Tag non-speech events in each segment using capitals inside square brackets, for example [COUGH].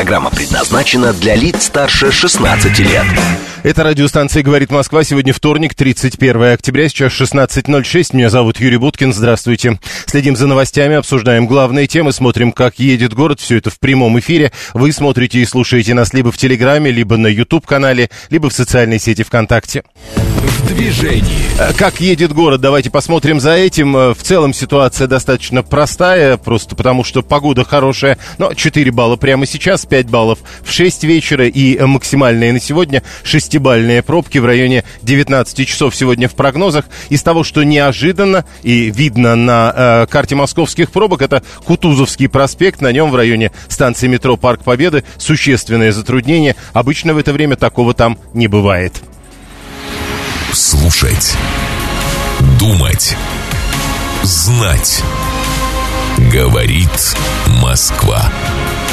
Программа предназначена для лиц старше 16 лет. Это радиостанция «Говорит Москва». Сегодня вторник, 31 октября, сейчас 16.06. Меня зовут Юрий Буткин. Здравствуйте. Следим за новостями, обсуждаем главные темы, смотрим, как едет город. Все это в прямом эфире. Вы смотрите и слушаете нас либо в Телеграме, либо на YouTube-канале, либо в социальной сети ВКонтакте. В движении. Э, Как едет город, давайте посмотрим за этим. Э, В целом ситуация достаточно простая, просто потому что погода хорошая. Но 4 балла прямо сейчас, 5 баллов в 6 вечера и э, максимальные на сегодня 6-бальные пробки в районе 19 часов сегодня в прогнозах. Из того, что неожиданно и видно на э, карте московских пробок, это Кутузовский проспект. На нем в районе станции метро Парк Победы существенное затруднение. Обычно в это время такого там не бывает. Слушать. Думать. Знать. Говорит Москва.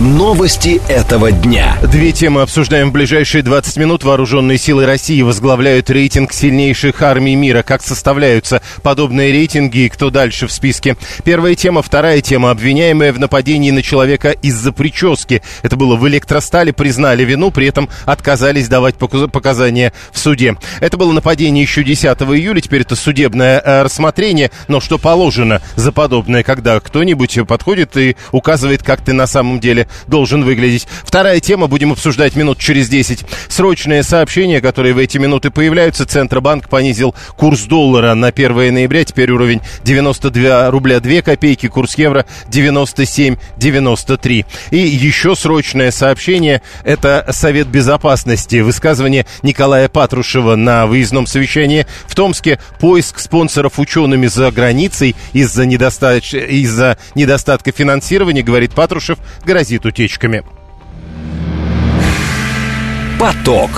Новости этого дня. Две темы обсуждаем в ближайшие 20 минут. Вооруженные силы России возглавляют рейтинг сильнейших армий мира. Как составляются подобные рейтинги и кто дальше в списке? Первая тема. Вторая тема. Обвиняемые в нападении на человека из-за прически. Это было в электростале. Признали вину, при этом отказались давать показания в суде. Это было нападение еще 10 июля. Теперь это судебное э, рассмотрение. Но что положено за подобное, когда кто-нибудь подходит и указывает, как ты на самом деле должен выглядеть. Вторая тема будем обсуждать минут через 10. Срочные сообщения, которые в эти минуты появляются. Центробанк понизил курс доллара на 1 ноября. Теперь уровень 92 рубля 2 копейки, курс евро 97,93. И еще срочное сообщение. Это Совет Безопасности. Высказывание Николая Патрушева на выездном совещании в Томске. Поиск спонсоров учеными за границей из-за недостаточно, из-за недостатка финансирования, говорит Патрушев, грозит утечками. Поток.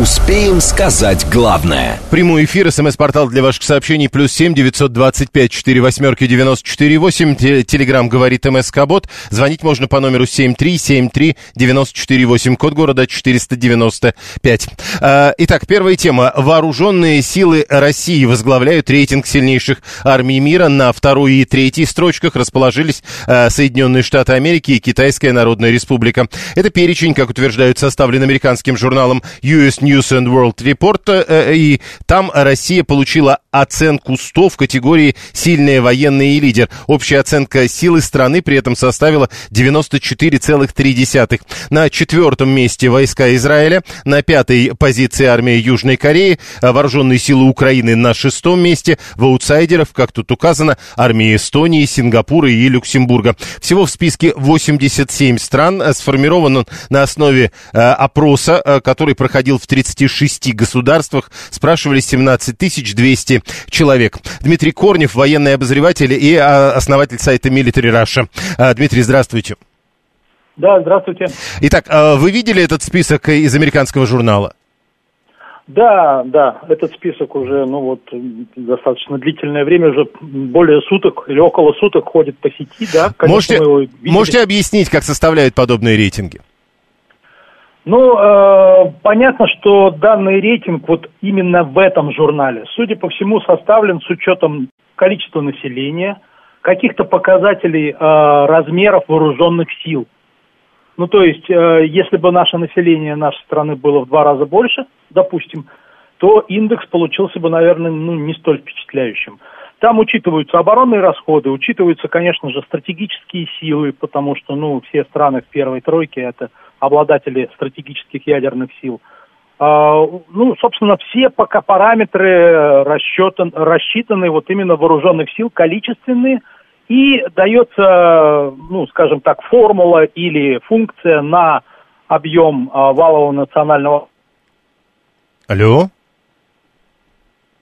Успеем сказать главное. Прямой эфир, смс-портал для ваших сообщений, плюс семь девятьсот двадцать пять четыре восьмерки девяносто четыре восемь. Телеграмм говорит МСК Бот. Звонить можно по номеру семь три семь три девяносто четыре восемь. Код города четыреста девяносто пять. А, Итак, первая тема. Вооруженные силы России возглавляют рейтинг сильнейших армий мира. На второй и третьей строчках расположились а, Соединенные Штаты Америки и Китайская Народная Республика. Это перечень, как утверждают, составлен американским журналом US News and World Report, э, и там Россия получила оценку 100 в категории «Сильные военные лидер». Общая оценка силы страны при этом составила 94,3. На четвертом месте войска Израиля, на пятой позиции армия Южной Кореи, а вооруженные силы Украины на шестом месте, в аутсайдеров, как тут указано, армии Эстонии, Сингапура и Люксембурга. Всего в списке 87 стран, э, сформирован он на основе э, опроса, э, который проходил в 36 государствах. Спрашивали 17 200 человек. Дмитрий Корнев, военный обозреватель и а, основатель сайта Military Russia. А, Дмитрий, здравствуйте. Да, здравствуйте. Итак, а, вы видели этот список из американского журнала? Да, да, этот список уже, ну вот, достаточно длительное время, уже более суток или около суток ходит по сети, да. Конечно, Можете, можете объяснить, как составляют подобные рейтинги? Ну, э, понятно, что данный рейтинг вот именно в этом журнале, судя по всему, составлен с учетом количества населения, каких-то показателей э, размеров вооруженных сил. Ну, то есть, э, если бы наше население нашей страны было в два раза больше, допустим, то индекс получился бы, наверное, ну, не столь впечатляющим. Там учитываются оборонные расходы, учитываются, конечно же, стратегические силы, потому что, ну, все страны в первой тройке это обладатели стратегических ядерных сил. А, ну, собственно, все пока параметры расчетан, рассчитаны вот именно вооруженных сил, количественные, и дается, ну, скажем так, формула или функция на объем а, валового национального Алло?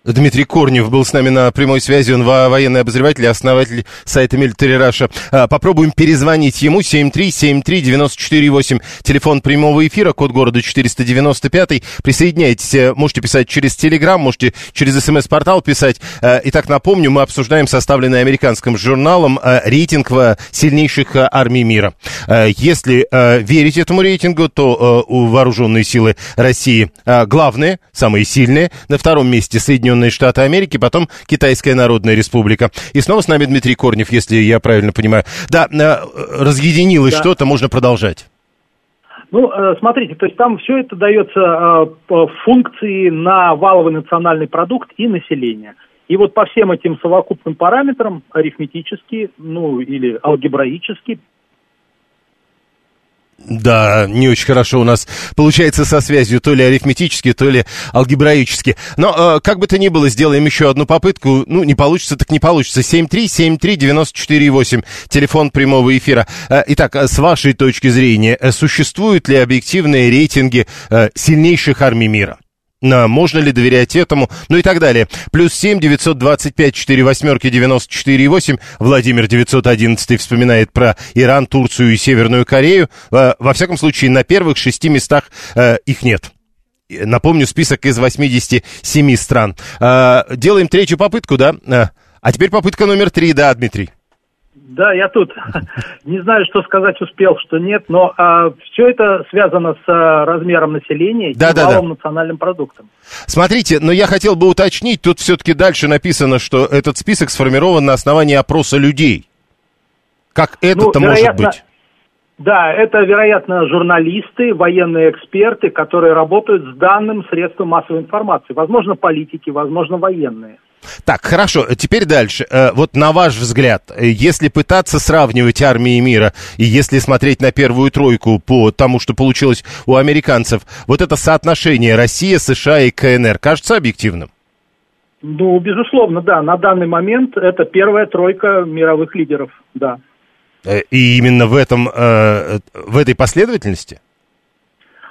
Дмитрий Корнев был с нами на прямой связи, он военный обозреватель и основатель сайта Military Russia. А, попробуем перезвонить ему, 7373948, телефон прямого эфира, код города 495. Присоединяйтесь, э, можете писать через Телеграм, можете через СМС-портал писать. А, итак, напомню, мы обсуждаем составленный американским журналом а, рейтинг сильнейших армий мира. Если верить этому рейтингу, то вооруженные силы России главные, самые сильные. На втором месте Соединенные Соединенные Штаты Америки, потом Китайская Народная Республика. И снова с нами Дмитрий Корнев, если я правильно понимаю. Да, э, разъединилось да. что-то, можно продолжать. Ну, э, смотрите, то есть там все это дается э, функции на валовый национальный продукт и население. И вот по всем этим совокупным параметрам, арифметически, ну или алгебраически, да, не очень хорошо у нас получается со связью, то ли арифметически, то ли алгебраически. Но, э, как бы то ни было, сделаем еще одну попытку. Ну, не получится, так не получится. 7373948, телефон прямого эфира. Э, итак, э, с вашей точки зрения, э, существуют ли объективные рейтинги сильнейших армий мира? Можно ли доверять этому, ну и так далее. Плюс семь девятьсот двадцать пять четыре восьмерки девяносто четыре восемь. Владимир девятьсот одиннадцатый вспоминает про Иран, Турцию и Северную Корею. Э, во всяком случае, на первых шести местах э, их нет. Напомню, список из 87 стран. Э, делаем третью попытку, да? А теперь попытка номер три, да, Дмитрий? Да, я тут. [LAUGHS] Не знаю, что сказать успел, что нет, но а, все это связано с а, размером населения да, и да, малым да. национальным продуктом. Смотрите, но я хотел бы уточнить, тут все-таки дальше написано, что этот список сформирован на основании опроса людей. Как это-то ну, может быть? Да, это, вероятно, журналисты, военные эксперты, которые работают с данным средством массовой информации. Возможно, политики, возможно, военные. Так, хорошо, теперь дальше. Э, вот на ваш взгляд, э, если пытаться сравнивать армии мира, и если смотреть на первую тройку по тому, что получилось у американцев, вот это соотношение Россия, США и КНР кажется объективным? Ну, безусловно, да. На данный момент это первая тройка мировых лидеров, да. Э, и именно в этом, в этой последовательности?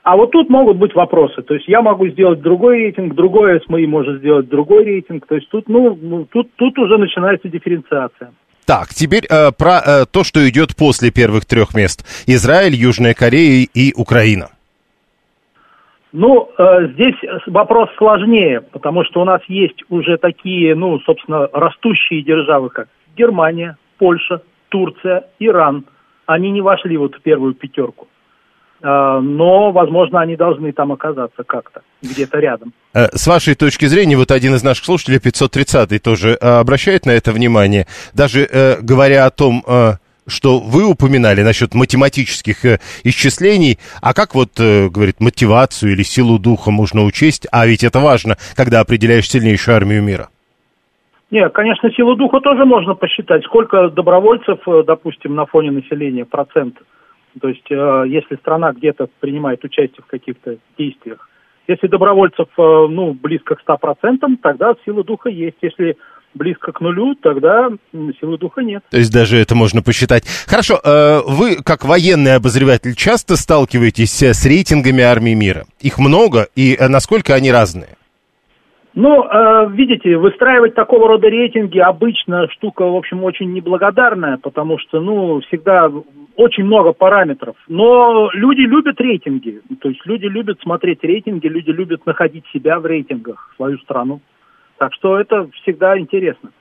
А вот тут могут быть вопросы. То есть я могу сделать другой рейтинг, другой СМИ может сделать другой рейтинг. То есть тут, ну, ну, тут, тут уже начинается дифференциация. Так, теперь э, про э, то, что идет после первых трех мест. Израиль, Южная Корея и Украина. Ну, э, здесь вопрос сложнее, потому что у нас есть уже такие, ну, собственно, растущие державы, как Германия, Польша, Турция, Иран. Они не вошли вот в первую пятерку. А, но, возможно, они должны там оказаться как-то, где-то рядом. Э, с вашей точки зрения, вот один из наших слушателей, 530-й, тоже э, обращает на это внимание, даже э, говоря о том, что вы упоминали насчет математических исчислений, а как вот, говорит, мотивацию или силу духа можно учесть, а ведь это важно, когда определяешь сильнейшую армию мира? Нет, конечно, силу духа тоже можно посчитать. Сколько добровольцев, допустим, на фоне населения, процент то есть, э, если страна где-то принимает участие в каких-то действиях, если добровольцев, э, ну, близко к 100%, тогда сила духа есть. Если близко к нулю, тогда силы духа нет. То есть даже это можно посчитать. Хорошо, э, вы как военный обозреватель часто сталкиваетесь с рейтингами армии мира? Их много, и насколько они разные? Ну, видите, выстраивать такого рода рейтинги обычно штука, в общем, очень неблагодарная, потому что, ну, всегда очень много параметров. Но люди любят рейтинги, то есть люди любят смотреть рейтинги, люди любят находить себя в рейтингах, свою страну. Так что это всегда интересно.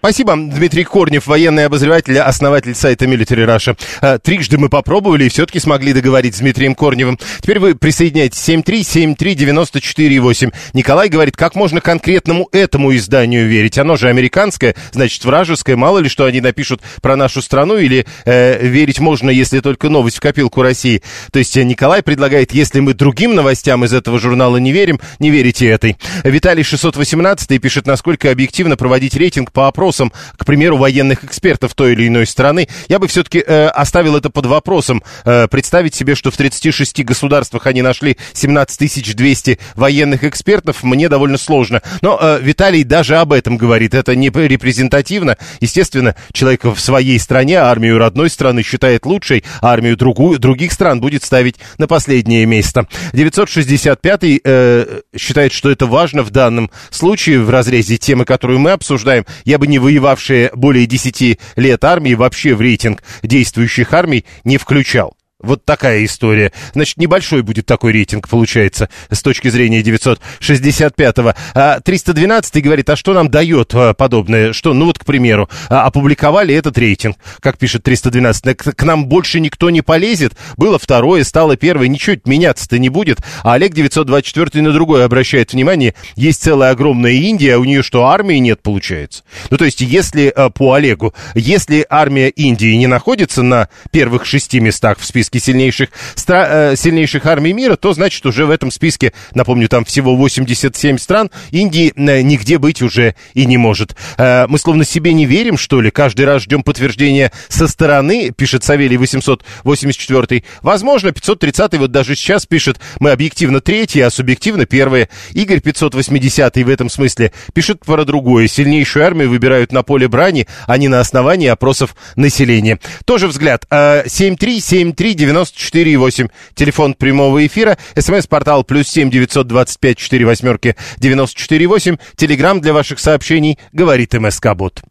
Спасибо, Дмитрий Корнев, военный обозреватель, основатель сайта Military Russia. Э, трижды мы попробовали и все-таки смогли договорить с Дмитрием Корневым. Теперь вы присоединяйтесь 7373948. Николай говорит, как можно конкретному этому изданию верить? Оно же американское, значит, вражеское. Мало ли, что они напишут про нашу страну или э, верить можно, если только новость в копилку России. То есть э, Николай предлагает, если мы другим новостям из этого журнала не верим, не верите этой. Виталий 618 пишет, насколько объективно проводить рейтинг по опросу опросам, к примеру, военных экспертов той или иной страны, я бы все-таки э, оставил это под вопросом. Э, представить себе, что в 36 государствах они нашли 17 200 военных экспертов, мне довольно сложно. Но э, Виталий даже об этом говорит. Это не репрезентативно. Естественно, человек в своей стране армию родной страны считает лучшей, а армию другую, других стран будет ставить на последнее место. 965 э, считает, что это важно в данном случае в разрезе темы, которую мы обсуждаем. Я бы не воевавшие более 10 лет армии вообще в рейтинг действующих армий не включал. Вот такая история. Значит, небольшой будет такой рейтинг, получается, с точки зрения 965-го. А 312 говорит, а что нам дает а, подобное? Что, ну вот, к примеру, а, опубликовали этот рейтинг, как пишет 312, к, нам больше никто не полезет. Было второе, стало первое, ничего меняться-то не будет. А Олег 924 на другое обращает внимание. Есть целая огромная Индия, а у нее что, армии нет, получается? Ну, то есть, если а, по Олегу, если армия Индии не находится на первых шести местах в списке списке сильнейших, стра- э, сильнейших армий мира, то значит уже в этом списке, напомню, там всего 87 стран, Индии э, нигде быть уже и не может. Э, мы словно себе не верим, что ли? Каждый раз ждем подтверждения со стороны, пишет Савелий 884. Возможно, 530 вот даже сейчас пишет, мы объективно третьи, а субъективно первые. Игорь 580 в этом смысле пишет про другое. Сильнейшую армию выбирают на поле брани, а не на основании опросов населения. Тоже взгляд. 7373 94,8. Телефон прямого эфира. СМС-портал плюс семь девятьсот двадцать пять четыре восьмерки девяносто четыре восемь. Телеграмм для ваших сообщений говорит МСК Бот.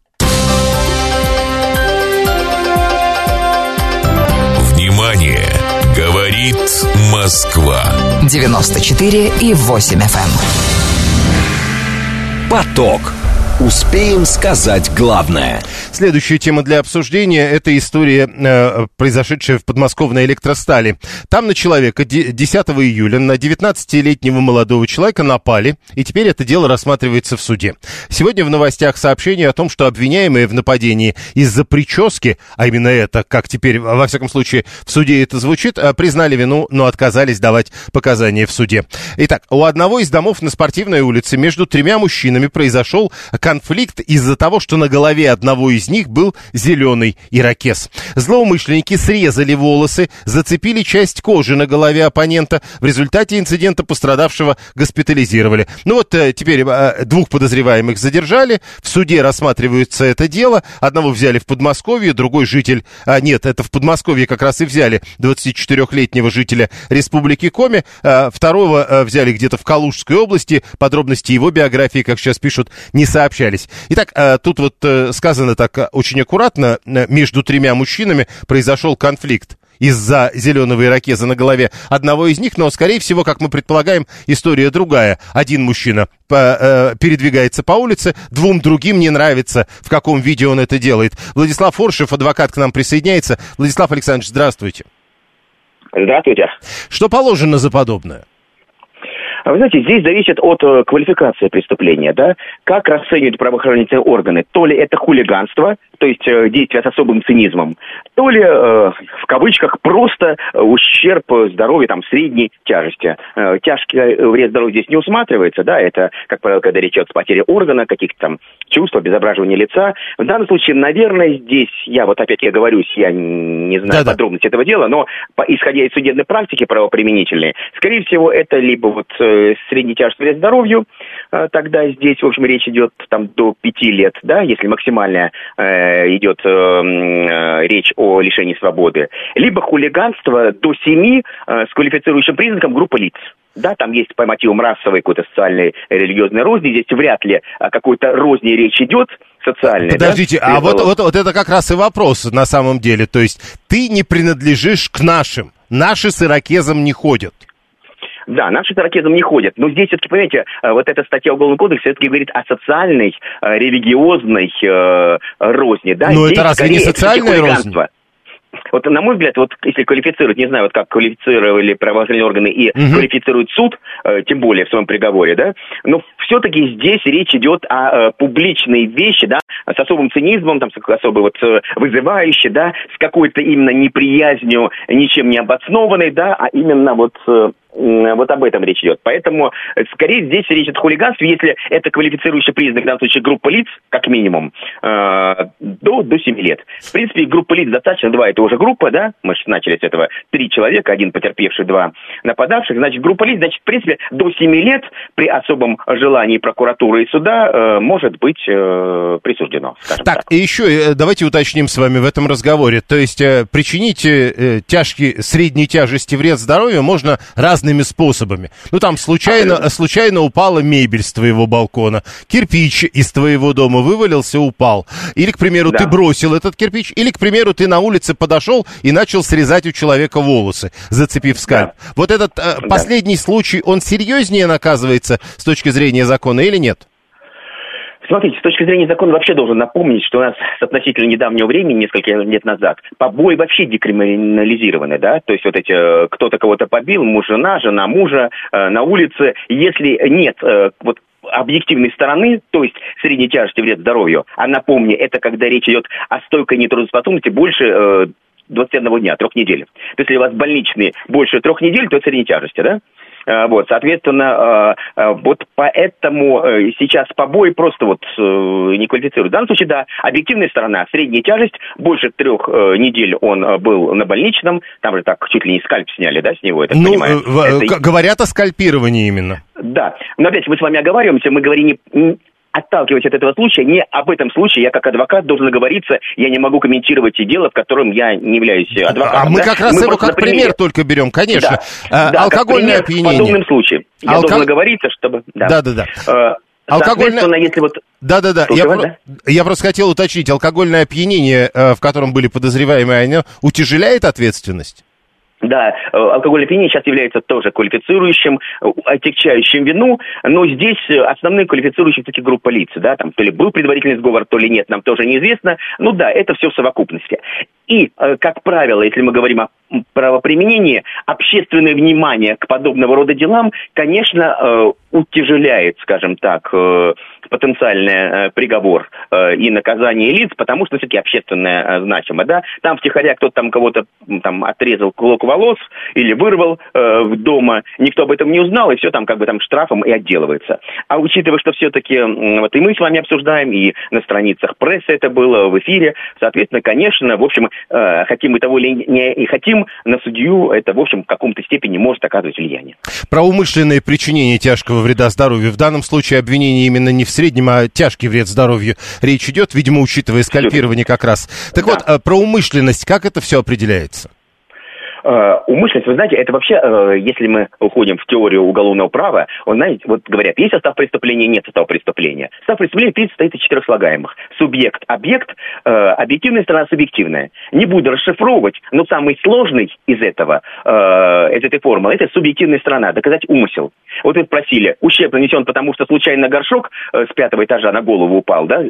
Внимание! Говорит Москва. 94 и 8 FM. Эм. Поток. Успеем сказать главное. Следующая тема для обсуждения – это история, э, произошедшая в подмосковной электростали. Там на человека 10 июля, на 19-летнего молодого человека напали, и теперь это дело рассматривается в суде. Сегодня в новостях сообщение о том, что обвиняемые в нападении из-за прически, а именно это, как теперь, во всяком случае, в суде это звучит, э, признали вину, но отказались давать показания в суде. Итак, у одного из домов на спортивной улице между тремя мужчинами произошел конфликт из-за того, что на голове одного из них был зеленый ирокез. Злоумышленники срезали волосы, зацепили часть кожи на голове оппонента. В результате инцидента пострадавшего госпитализировали. Ну вот э, теперь э, двух подозреваемых задержали. В суде рассматривается это дело. Одного взяли в Подмосковье, другой житель... А, нет, это в Подмосковье как раз и взяли 24-летнего жителя Республики Коми. А, второго а, взяли где-то в Калужской области. Подробности его биографии, как сейчас пишут, не сообщают общались. Итак, э, тут вот э, сказано так э, очень аккуратно, между тремя мужчинами произошел конфликт из-за зеленого ирокеза на голове одного из них, но, скорее всего, как мы предполагаем, история другая. Один мужчина по, э, передвигается по улице, двум другим не нравится, в каком виде он это делает. Владислав Форшев, адвокат, к нам присоединяется. Владислав Александрович, здравствуйте. Здравствуйте. Что положено за подобное? А вы знаете, здесь зависит от э, квалификации преступления, да, как расценивают правоохранительные органы. То ли это хулиганство, то есть э, действие с особым цинизмом, то ли, э, в кавычках, просто ущерб здоровью там средней тяжести. Э, тяжкий вред здоровью здесь не усматривается, да, это, как правило, когда речь идет о потере органа, каких-то там чувств, обезображивания лица. В данном случае, наверное, здесь, я вот опять я говорюсь, я не знаю Да-да. подробности этого дела, но по, исходя из судебной практики правоприменительной, скорее всего, это либо вот э, средней тяжести вред здоровью, э, тогда здесь, в общем, речь идет там до пяти лет, да, если максимальная э, идет э, э, речь о лишении свободы, либо хулиганство до семи э, с квалифицирующим признаком группы лиц. Да, там есть по мотивам расовой какой-то социальной религиозной розни. Здесь вряд ли о какой-то розни речь идет социальной. Подождите, да? а вот, вот, вот это как раз и вопрос на самом деле. То есть ты не принадлежишь к нашим. Наши с иракезом не ходят. Да, наши с иракезом не ходят. Но здесь все-таки, понимаете, э, вот эта статья Уголовного кодекса все-таки говорит о социальной, э, религиозной э, розни. Да? Но здесь, это разве не социальная рознь? Вот, на мой взгляд, вот если квалифицировать, не знаю, вот как квалифицировали правоохранительные органы и угу. квалифицирует суд, э, тем более в своем приговоре, да, но все-таки здесь речь идет о э, публичной вещи, да, с особым цинизмом, там, с особой вот э, вызывающей, да, с какой-то именно неприязнью, ничем не обоснованной, да, а именно вот э, Вот об этом речь идет. Поэтому, э, скорее, здесь речь идет о хулиганстве, если это квалифицирующий признак, в данном случае, группа лиц, как минимум, э, до, до 7 лет. В принципе, группа лиц достаточно, два это уже группа, да, мы же начали с этого, три человека, один потерпевший, два нападавших, значит, группа лиц, значит, в принципе, до 7 лет при особом желании прокуратуры и суда э, может быть э, присуждено, так. Так, и еще э, давайте уточним с вами в этом разговоре, то есть э, причинить тяжкий средней тяжести вред здоровью можно разными способами. Ну, там случайно, случайно упала мебель с твоего балкона, кирпич из твоего дома вывалился, упал. Или, к примеру, да. ты бросил этот кирпич, или, к примеру, ты на улице подошел и начал срезать у человека волосы, зацепив скальп. Да. Вот этот э, да. последний случай, он серьезнее наказывается с точки зрения закона или нет? Смотрите, с точки зрения закона вообще должен напомнить, что у нас с относительно недавнего времени, несколько лет назад, побои вообще декриминализированы, да, то есть вот эти, э, кто-то кого-то побил, муж, жена, жена мужа э, на улице, если нет э, вот объективной стороны, то есть средней тяжести вред здоровью, а напомню, это когда речь идет о стойкой нетрудоспособности больше э, 21 дня, трех недель. То есть если у вас больничные больше трех недель, то это средней тяжести, да? Э, вот, соответственно, э, э, вот поэтому сейчас побои просто вот не квалифицируют. В данном случае, да, объективная сторона, средняя тяжесть, больше трех недель он был на больничном, там же так чуть ли не скальп сняли, да, с него, я так ну, понимаю. Это... говорят о скальпировании именно. Да, но опять мы с вами оговариваемся, мы говорим не, отталкиваясь от этого случая, не об этом случае, я как адвокат должен оговориться, я не могу комментировать дело, в котором я не являюсь адвокатом. А мы да? как раз мы его как пример только берем, конечно. Да, а, да, алкогольное как пример, опьянение. В подобном случае. Я Алко... должен оговориться, чтобы... Да, да, да. да. Алкогольное... если вот... Да-да-да, я, про... да? я просто хотел уточнить, алкогольное опьянение, э, в котором были подозреваемые, оно утяжеляет ответственность? Да, э, алкогольное опьянение сейчас является тоже квалифицирующим, э, отягчающим вину, но здесь э, основные квалифицирующие все-таки группа лиц, да, там то ли был предварительный сговор, то ли нет, нам тоже неизвестно. Ну да, это все в совокупности. И, как правило, если мы говорим о правоприменении, общественное внимание к подобного рода делам, конечно, утяжеляет, скажем так, потенциальный приговор и наказание лиц, потому что все-таки общественное значимо, да. Там втихаря кто-то там кого-то там отрезал клок волос или вырвал э, дома, никто об этом не узнал, и все там как бы там штрафом и отделывается. А учитывая, что все-таки э, вот и мы с вами обсуждаем, и на страницах прессы это было, в эфире, соответственно, конечно, в общем, э, хотим мы того или не и хотим, на судью это, в общем, в каком-то степени может оказывать влияние. Про умышленное причинение тяжкого вреда здоровью. В данном случае обвинение именно не в среднем, а тяжкий вред здоровью речь идет, видимо, учитывая скальпирование как раз. Так да. вот, э, про умышленность, как это все определяется? Э, умышленность, вы знаете, это вообще, э, если мы уходим в теорию уголовного права, он, знаете, вот говорят, есть состав преступления, нет состава преступления. Состав преступления, состоит из четырех слагаемых. Субъект, объект, э, объективная сторона, субъективная. Не буду расшифровывать, но самый сложный из этого, из этой формулы, это субъективная сторона, доказать умысел. Вот вы спросили, ущерб нанесен, потому что случайно горшок с пятого этажа на голову упал, да,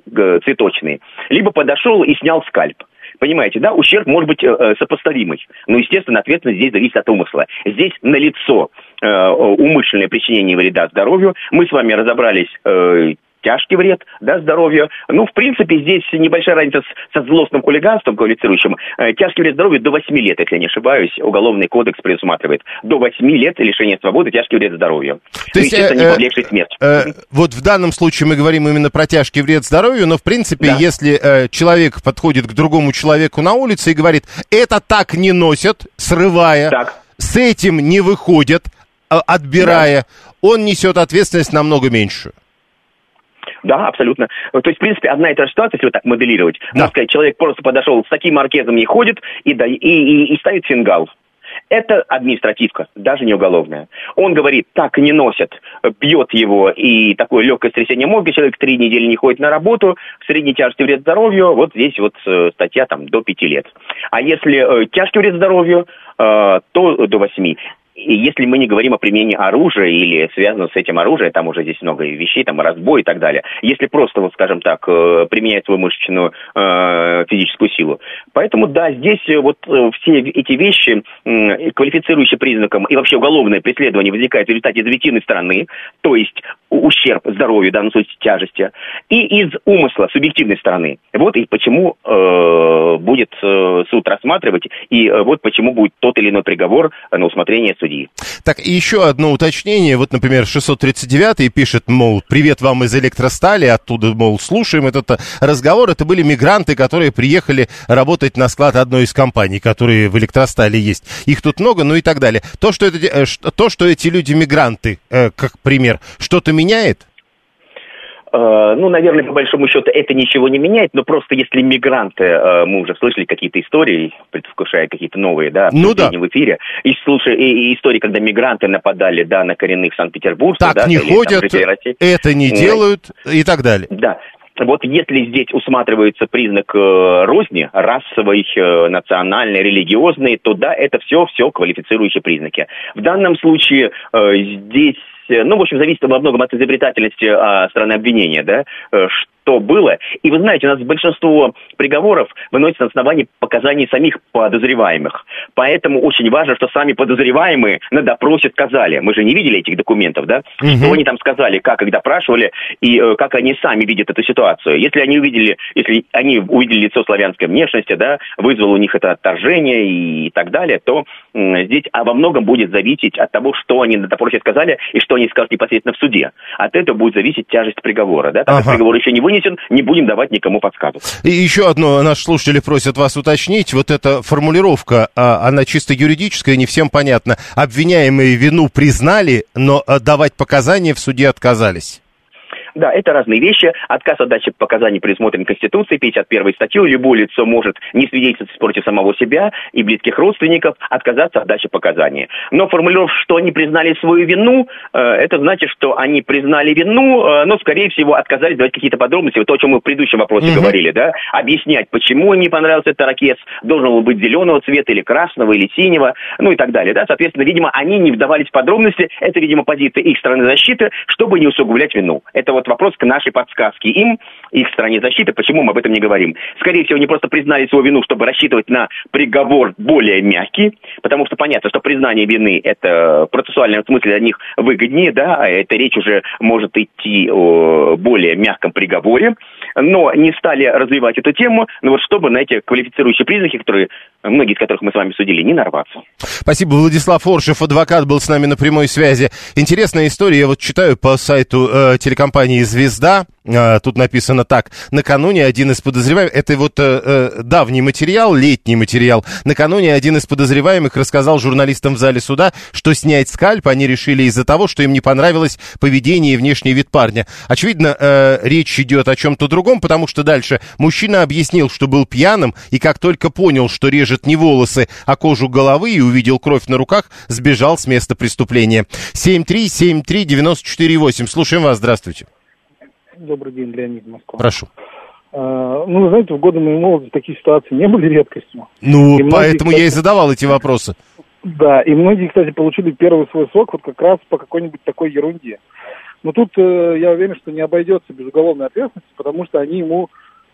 цветочный, либо подошел и снял скальп. Понимаете, да, ущерб может быть э, э, сопоставимый. Но, естественно, ответственность здесь зависит от умысла. Здесь налицо э, умышленное причинение вреда здоровью. Мы с вами разобрались э, тяжкий вред да, здоровью. Ну, в принципе, здесь небольшая разница с, со злостным хулиганством квалифицирующим. Э, тяжкий вред здоровью до 8 лет, если я не ошибаюсь, Уголовный кодекс предусматривает. До 8 лет лишения свободы, тяжкий вред здоровью. То ну, есть, э, не подлежащий смерть. Э, вот в данном случае мы говорим именно про тяжкий вред здоровью, но, в принципе, да. если э, человек подходит к другому человеку на улице и говорит, это так не носят, срывая, так. с этим не выходят, э, отбирая, да. он несет ответственность намного меньшую. Да, абсолютно. То есть, в принципе, одна и та же ситуация, если вот так моделировать. Да. Можно сказать, человек просто подошел с таким маркезом не ходит и, и, и, и ставит фингал. Это административка, даже не уголовная. Он говорит, так не носят, бьет его, и такое легкое сотрясение мозга, человек три недели не ходит на работу, в средней тяжести вред здоровью, вот здесь вот э, статья там до пяти лет. А если э, тяжкий вред здоровью, э, то до восьми. И если мы не говорим о применении оружия или связано с этим оружие, там уже здесь много вещей, там разбой и так далее. Если просто, вот скажем так, э, применять свою мышечную э, физическую силу. Поэтому, да, здесь э, вот все эти вещи, квалифицирующие признаком и вообще уголовное преследование возникает в результате объективной стороны, то есть ущерб здоровью, в данном случае тяжести, и из умысла, субъективной стороны. Вот и почему э, будет суд рассматривать, и вот почему будет тот или иной приговор на усмотрение судьи студии. Так, и еще одно уточнение. Вот, например, 639 пишет, мол, привет вам из электростали, оттуда, мол, слушаем этот разговор. Это были мигранты, которые приехали работать на склад одной из компаний, которые в электростале есть. Их тут много, ну и так далее. То, что, это, э, то, что эти люди мигранты, э, как пример, что-то меняет? Э, ну, наверное, по большому счету это ничего не меняет, но просто если мигранты, э, мы уже слышали какие-то истории, предвкушая какие-то новые, да, ну, да. в эфире, и, слушая, и, и истории, когда мигранты нападали, да, на коренных Санкт-Петербуржцев, так да, не или, ходят, там, это не делают и так далее. Да, вот если здесь усматривается признак э, розни, расовой, э, национальной, религиозной, то да, это все, все квалифицирующие признаки. В данном случае э, здесь ну, в общем, зависит во многом от изобретательности а, стороны обвинения, да, э, что было. И вы знаете, у нас большинство приговоров выносится на основании показаний самих подозреваемых. Поэтому очень важно, что сами подозреваемые на допросе сказали. Мы же не видели этих документов, да? Угу. Что они там сказали, как их допрашивали и э, как они сами видят эту ситуацию. Если они увидели, если они увидели лицо славянской внешности, да, вызвало у них это отторжение и так далее, то э, здесь а во многом будет зависеть от того, что они на допросе сказали и что они скажут непосредственно в суде. От этого будет зависеть тяжесть приговора, да? Так ага. как приговор еще не вынесен, вынесен, не будем давать никому подсказок. И еще одно наши слушатели просят вас уточнить. Вот эта формулировка, а, она чисто юридическая, не всем понятна. Обвиняемые вину признали, но а, давать показания в суде отказались. Да, это разные вещи. Отказ от дачи показаний предусмотрен Конституцией, 51 статью. Любое лицо может не свидетельствовать против самого себя и близких родственников, отказаться от дачи показаний. Но формулировка, что они признали свою вину, э, это значит, что они признали вину, э, но, скорее всего, отказались давать какие-то подробности. Вот то, о чем мы в предыдущем вопросе угу. говорили, да, объяснять, почему не понравился этот ракет, должен был быть зеленого цвета или красного, или синего, ну и так далее, да. Соответственно, видимо, они не вдавались в подробности. Это, видимо, позиция их стороны защиты, чтобы не усугублять вину. Это вот вопрос к нашей подсказке им, их стороне защиты, почему мы об этом не говорим. Скорее всего, они просто признали свою вину, чтобы рассчитывать на приговор более мягкий, потому что понятно, что признание вины это в процессуальном смысле для них выгоднее, да, а это речь уже может идти о более мягком приговоре, но не стали развивать эту тему, но вот чтобы на эти квалифицирующие признаки, которые, многие из которых мы с вами судили, не нарваться. Спасибо. Владислав Оршев, адвокат, был с нами на прямой связи. Интересная история, я вот читаю по сайту э, телекомпании компании «Звезда». А, тут написано так. Накануне один из подозреваемых... Это вот э, э, давний материал, летний материал. Накануне один из подозреваемых рассказал журналистам в зале суда, что снять скальп они решили из-за того, что им не понравилось поведение и внешний вид парня. Очевидно, э, речь идет о чем-то другом, потому что дальше мужчина объяснил, что был пьяным, и как только понял, что режет не волосы, а кожу головы и увидел кровь на руках, сбежал с места преступления. 7373948. Слушаем вас. Здравствуйте. Добрый день, Леонид Москва. Прошу. А, ну, вы знаете, в годы моей молодости такие ситуации не были редкостью. Ну, и поэтому многие, я и задавал эти вопросы. Да, и многие, кстати, получили первый свой срок вот как раз по какой-нибудь такой ерунде. Но тут э, я уверен, что не обойдется без уголовной ответственности, потому что они ему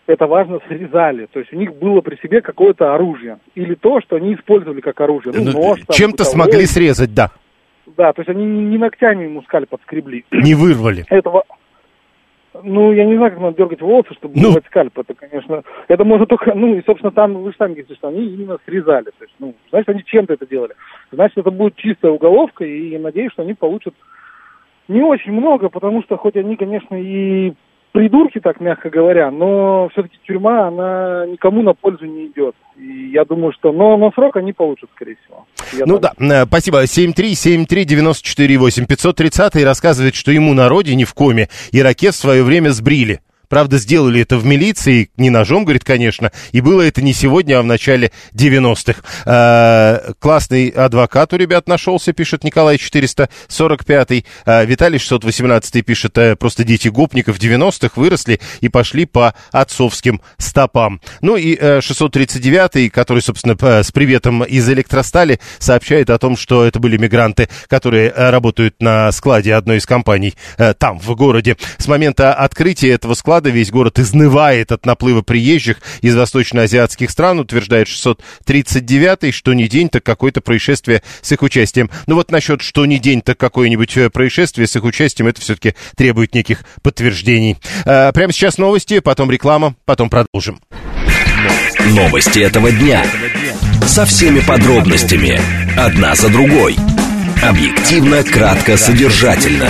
это важно срезали. То есть у них было при себе какое-то оружие. Или то, что они использовали как оружие. Ну, ну нож, Чем-то смогли срезать, да. Да, то есть они не ногтями ему скальп подскребли. [CLEARS THROAT] Не вырвали. Этого, ну, я не знаю, как надо дергать волосы, чтобы ну... вырвать скальп. Это, конечно, это может только, ну, и, собственно, там, вы же сами говорите, что они именно срезали. То есть, ну, значит, они чем-то это делали. Значит, это будет чистая уголовка, и я надеюсь, что они получат не очень много, потому что хоть они, конечно, и придурки, так мягко говоря, но все-таки тюрьма, она никому на пользу не идет. И я думаю, что... Но, но срок они получат, скорее всего. Я ну думаю. да, э, спасибо. 7373948. 530 рассказывает, что ему на родине в коме ирокез в свое время сбрили. Правда, сделали это в милиции, не ножом, говорит, конечно, и было это не сегодня, а в начале 90-х. Э, классный адвокат у ребят нашелся, пишет Николай 445 э, Виталий 618 пишет, э, просто дети гопников 90-х выросли и пошли по отцовским стопам. Ну и э, 639 который, собственно, с приветом из электростали, сообщает о том, что это были мигранты, которые э, работают на складе одной из компаний э, там, в городе. С момента открытия этого склада доклада весь город изнывает от наплыва приезжих из восточноазиатских стран, утверждает 639-й, что не день, так какое-то происшествие с их участием. Ну вот насчет, что не день, так какое-нибудь э, происшествие с их участием, это все-таки требует неких подтверждений. А, прямо сейчас новости, потом реклама, потом продолжим. Новости этого дня. Со всеми подробностями. Одна за другой. Объективно, кратко, содержательно.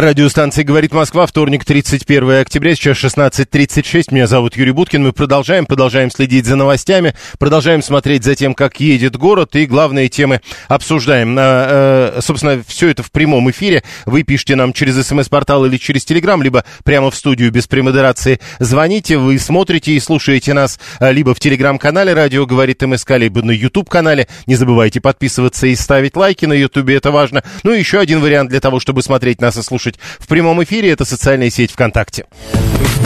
Радиостанция «Говорит Москва», вторник, 31 октября, сейчас 16.36. Меня зовут Юрий Буткин. Мы продолжаем, продолжаем следить за новостями, продолжаем смотреть за тем, как едет город, и главные темы обсуждаем. А, э, собственно, все это в прямом эфире. Вы пишите нам через смс-портал или через телеграм, либо прямо в студию без премодерации. Звоните, вы смотрите и слушаете нас э, либо в телеграм-канале «Радио говорит МСК», либо на YouTube-канале. Не забывайте подписываться и ставить лайки на YouTube, это важно. Ну и еще один вариант для того, чтобы смотреть нас и слушать слушать в прямом эфире. Это социальная сеть ВКонтакте.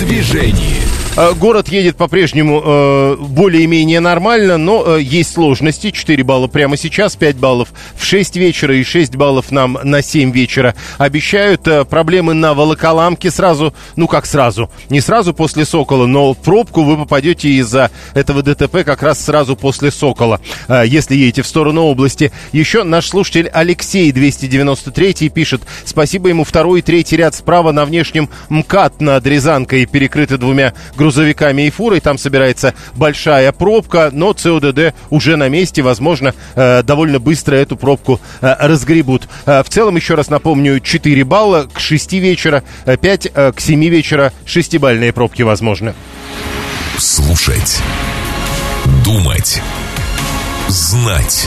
Движении. Э, город едет по-прежнему э, более-менее нормально, но э, есть сложности. 4 балла прямо сейчас, 5 баллов в 6 вечера и 6 баллов нам на 7 вечера обещают. Э, проблемы на Волоколамке сразу, ну как сразу, не сразу после Сокола, но в пробку вы попадете из-за этого ДТП как раз сразу после Сокола, э, если едете в сторону области. Еще наш слушатель Алексей 293 пишет, спасибо ему второй и третий ряд справа на внешнем МКАД над Рязанкой перекрыты двумя грузовиками и фурой. Там собирается большая пробка, но ЦОДД уже на месте. Возможно, э, довольно быстро эту пробку э, разгребут. Э, в целом, еще раз напомню, 4 балла к 6 вечера, 5 к 7 вечера 6-бальные пробки возможны. Слушать. Думать. Знать.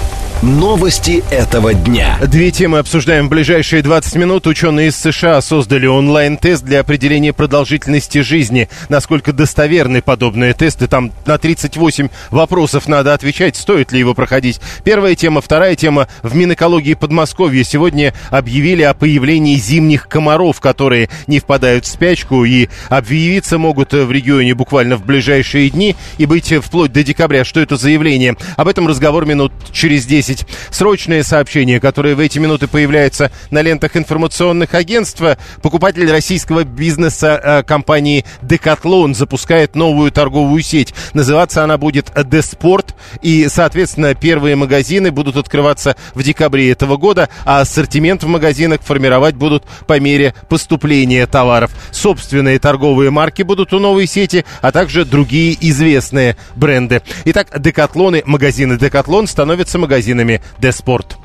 Новости этого дня. Две темы обсуждаем в ближайшие 20 минут. Ученые из США создали онлайн-тест для определения продолжительности жизни. Насколько достоверны подобные тесты? Там на 38 вопросов надо отвечать, стоит ли его проходить. Первая тема. Вторая тема. В Минэкологии Подмосковья сегодня объявили о появлении зимних комаров, которые не впадают в спячку и объявиться могут в регионе буквально в ближайшие дни и быть вплоть до декабря. Что это за явление? Об этом разговор минут через 10 10. Срочные сообщения, которые в эти минуты появляются на лентах информационных агентств. Покупатель российского бизнеса э, компании Decathlon запускает новую торговую сеть. Называться она будет Деспорт. И, соответственно, первые магазины будут открываться в декабре этого года, а ассортимент в магазинах формировать будут по мере поступления товаров. Собственные торговые марки будут у новой сети, а также другие известные бренды. Итак, Декатлоны, магазины Декатлон становятся магазинами магазинами Деспорт.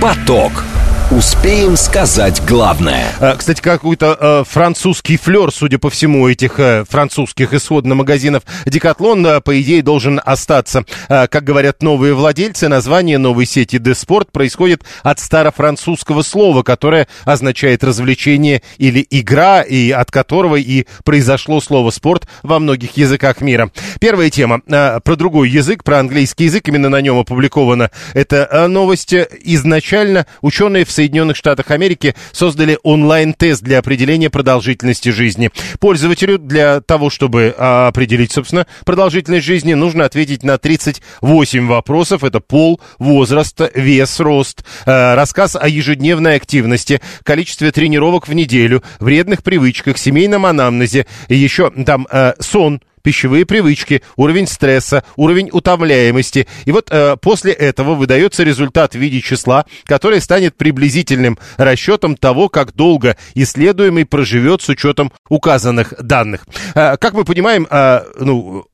Поток. Успеем сказать главное. А, кстати, какой-то э, французский флер, судя по всему, этих э, французских исходно магазинов Декатлон, э, по идее, должен остаться. Э, как говорят новые владельцы, название новой сети Деспорт происходит от старофранцузского слова, которое означает развлечение или игра, и от которого и произошло слово спорт во многих языках мира. Первая тема э, про другой язык, про английский язык, именно на нем опубликована эта э, новость. Изначально ученые в Соединенных Штатах Америки создали онлайн-тест для определения продолжительности жизни. Пользователю для того, чтобы а, определить, собственно, продолжительность жизни, нужно ответить на 38 вопросов. Это пол, возраст, вес, рост, а, рассказ о ежедневной активности, количестве тренировок в неделю, вредных привычках, семейном анамнезе, и еще там а, сон, пищевые привычки, уровень стресса, уровень утомляемости. И вот э, после этого выдается результат в виде числа, который станет приблизительным расчетом того, как долго исследуемый проживет с учетом указанных данных. Э, как мы понимаем, э, ну,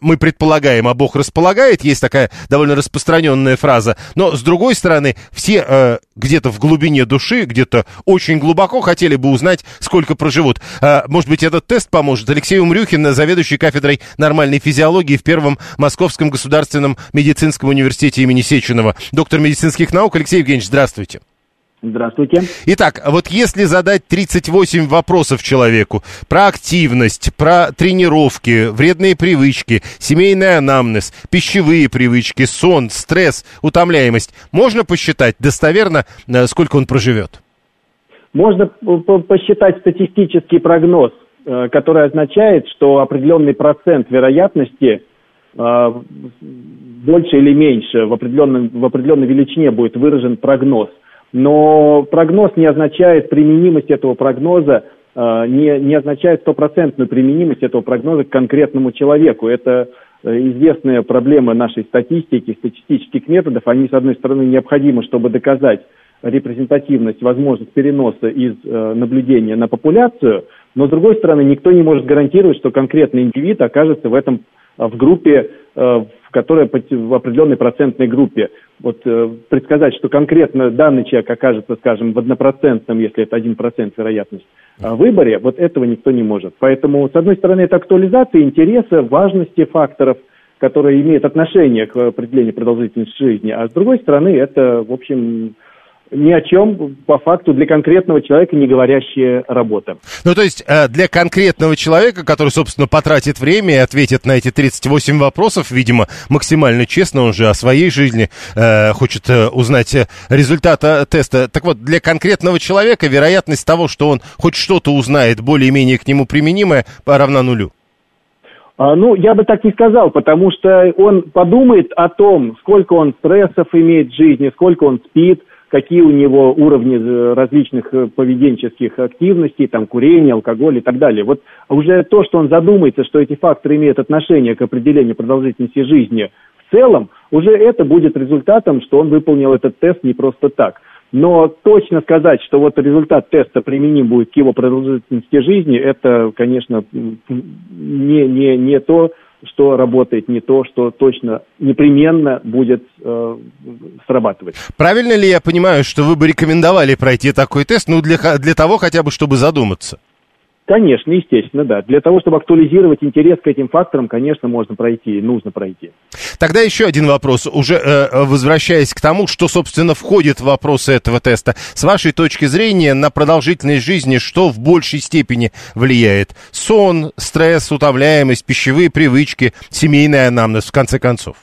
мы предполагаем, а Бог располагает, есть такая довольно распространенная фраза. Но, с другой стороны, все э, где-то в глубине души, где-то очень глубоко хотели бы узнать, сколько проживут. Э, может быть, этот тест поможет. Алексей Умрюхин, заведующий кафедрой нормальной физиологии в Первом Московском государственном медицинском университете имени Сеченова. Доктор медицинских наук. Алексей Евгеньевич, здравствуйте. Здравствуйте. Итак, вот если задать 38 вопросов человеку про активность, про тренировки, вредные привычки, семейный анамнез, пищевые привычки, сон, стресс, утомляемость, можно посчитать достоверно, э, сколько он проживет? Можно посчитать статистический прогноз, э, который означает, что определенный процент вероятности э, больше или меньше в, определенном, в определенной величине будет выражен прогноз – но прогноз не означает применимость этого прогноза, э, не, не означает стопроцентную применимость этого прогноза к конкретному человеку. Это э, известная проблема нашей статистики, статистических методов. Они, с одной стороны, необходимы, чтобы доказать репрезентативность, возможность переноса из э, наблюдения на популяцию, но с другой стороны никто не может гарантировать, что конкретный индивид окажется в этом в группе, в которая в определенной процентной группе. Вот предсказать, что конкретно данный человек окажется, скажем, в однопроцентном, если это один процент вероятность, выборе, вот этого никто не может. Поэтому, с одной стороны, это актуализация интереса, важности факторов – которые имеют отношение к определению продолжительности жизни, а с другой стороны, это, в общем, ни о чем по факту для конкретного человека не говорящая работа. Ну, то есть э, для конкретного человека, который, собственно, потратит время и ответит на эти 38 вопросов, видимо, максимально честно, он же о своей жизни э, хочет э, узнать результата теста. Так вот, для конкретного человека вероятность того, что он хоть что-то узнает более-менее к нему применимое, равна нулю. А, ну, я бы так не сказал, потому что он подумает о том, сколько он стрессов имеет в жизни, сколько он спит, какие у него уровни э, различных э, поведенческих активностей, там, курение, алкоголь и так далее. Вот уже то, что он задумается, что эти факторы имеют отношение к определению продолжительности жизни в целом, уже это будет результатом, что он выполнил этот тест не просто так. Но точно сказать, что вот результат теста применим будет к его продолжительности жизни, это, конечно, не, не, не то, что работает, не то, что точно непременно будет э, срабатывать. Правильно ли я понимаю, что вы бы рекомендовали пройти такой тест, ну, для, для того хотя бы, чтобы задуматься? Конечно, естественно, да. Для того, чтобы актуализировать интерес к этим факторам, конечно, можно пройти, нужно пройти. Тогда еще один вопрос, уже э, возвращаясь к тому, что, собственно, входит в вопросы этого теста. С вашей точки зрения, на продолжительность жизни что в большей степени влияет? Сон, стресс, утомляемость, пищевые привычки, семейный анамнез, в конце концов?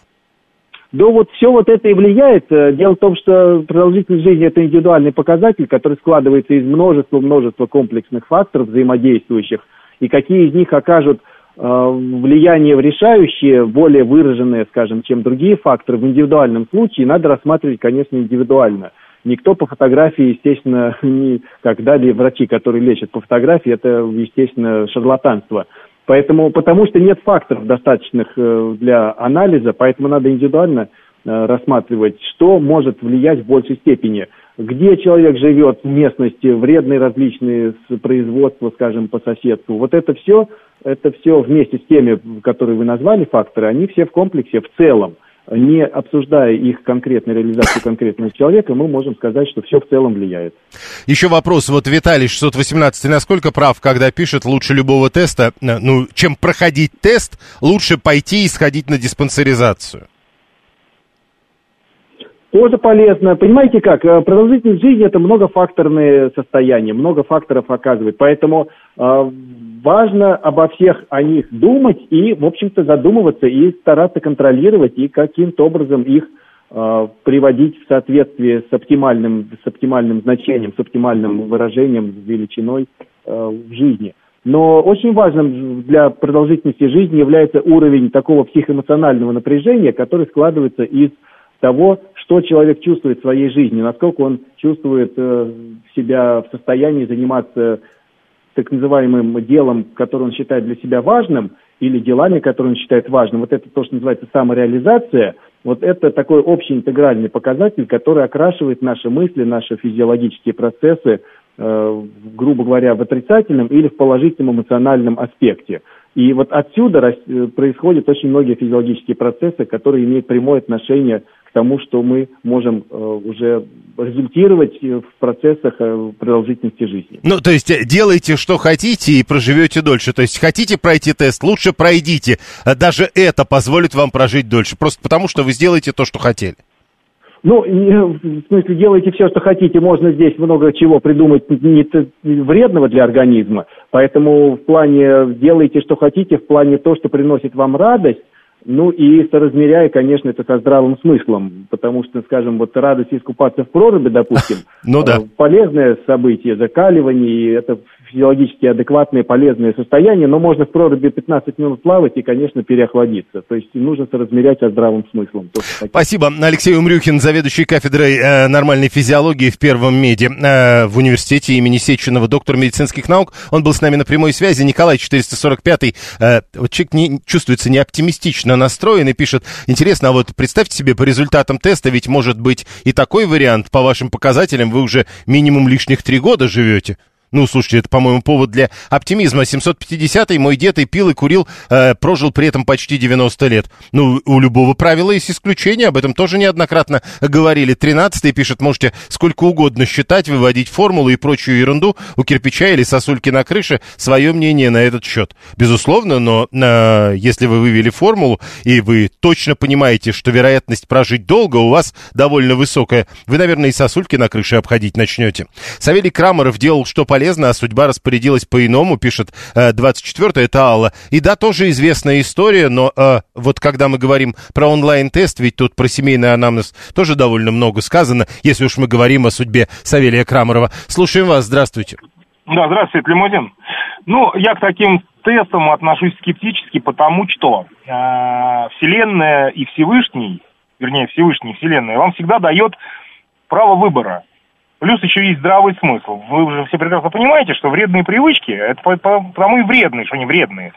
Да вот все вот это и влияет. Э, дело в том, что продолжительность жизни – это индивидуальный показатель, который складывается из множества-множества комплексных факторов взаимодействующих. И какие из них окажут э, влияние в решающие, более выраженные, скажем, чем другие факторы, в индивидуальном случае надо рассматривать, конечно, индивидуально. Никто по фотографии, естественно, не, как дали врачи, которые лечат по фотографии, это, естественно, шарлатанство – Поэтому, потому что нет факторов достаточных э, для анализа, поэтому надо индивидуально э, рассматривать, что может влиять в большей степени. Где человек живет в местности, вредные различные производства, скажем, по соседству. Вот это все, это все вместе с теми, которые вы назвали факторы, они все в комплексе в целом не обсуждая их конкретной реализацию конкретного человека, мы можем сказать, что все в целом влияет. Еще вопрос. Вот Виталий 618, насколько прав, когда пишет, лучше любого теста, э, ну, чем проходить тест, лучше пойти и сходить на диспансеризацию? Тоже полезно. Понимаете как, э, продолжительность жизни – это многофакторное состояние, много факторов оказывает. Поэтому э, важно обо всех о них думать и, в общем-то, задумываться и стараться контролировать и каким-то образом их э, приводить в соответствие с оптимальным, с оптимальным значением, с оптимальным выражением, величиной э, в жизни. Но очень важным для продолжительности жизни является уровень такого психоэмоционального напряжения, который складывается из того, что человек чувствует в своей жизни, насколько он чувствует э, себя в состоянии заниматься так называемым делом, которое он считает для себя важным, или делами, которые он считает важным. Вот это то, что называется самореализация. Вот это такой общий интегральный показатель, который окрашивает наши мысли, наши физиологические процессы, э, грубо говоря, в отрицательном или в положительном эмоциональном аспекте. И вот отсюда э, происходят очень многие физиологические процессы, которые имеют прямое отношение тому, что мы можем э, уже результировать э, в процессах продолжительности жизни. Ну, то есть делайте, что хотите и проживете дольше. То есть хотите пройти тест, лучше пройдите. Даже это позволит вам прожить дольше. Просто потому, что вы сделаете то, что хотели. Ну, в смысле, делайте все, что хотите. Можно здесь много чего придумать не вредного для организма. Поэтому в плане делайте, что хотите, в плане то, что приносит вам радость, ну и соразмеряя, конечно, это со здравым смыслом, потому что, скажем, вот радость искупаться в проруби, допустим, [LAUGHS] ну, да. Э, полезное событие, закаливание, и это физиологически адекватное, полезное состояние, но можно в проруби 15 минут плавать и, конечно, переохладиться. То есть нужно соразмерять со здравым смыслом. Спасибо. Алексей Умрюхин, заведующий кафедрой э, нормальной физиологии в Первом меди э, в университете имени Сеченова, доктор медицинских наук. Он был с нами на прямой связи. Николай 445 э, вот человек не, чувствуется не оптимистично настроен и пишет, интересно, а вот представьте себе по результатам теста, ведь может быть и такой вариант, по вашим показателям, вы уже минимум лишних три года живете. Ну, слушайте, это, по-моему, повод для оптимизма. 750-й мой дед и пил, и курил, э, прожил при этом почти 90 лет. Ну, у любого правила есть исключения, об этом тоже неоднократно говорили. 13-й пишет, можете сколько угодно считать, выводить формулу и прочую ерунду. У кирпича или сосульки на крыше свое мнение на этот счет. Безусловно, но э, если вы вывели формулу, и вы точно понимаете, что вероятность прожить долго у вас довольно высокая, вы, наверное, и сосульки на крыше обходить начнете. Савелий Крамаров делал, что полезно полезно, а судьба распорядилась по-иному, пишет э, 24 это Алла. И да, тоже известная история, но э, вот когда мы говорим про онлайн-тест, ведь тут про семейный анамнез тоже довольно много сказано, если уж мы говорим о судьбе Савелия Крамарова. Слушаем вас, здравствуйте. Да, здравствуйте, Лимузин. Ну, я к таким тестам отношусь скептически, потому что э, Вселенная и Всевышний, вернее, Всевышний Вселенная, вам всегда дает право выбора. Плюс еще есть здравый смысл. Вы уже все прекрасно понимаете, что вредные привычки, это потому и вредные, что они вредные.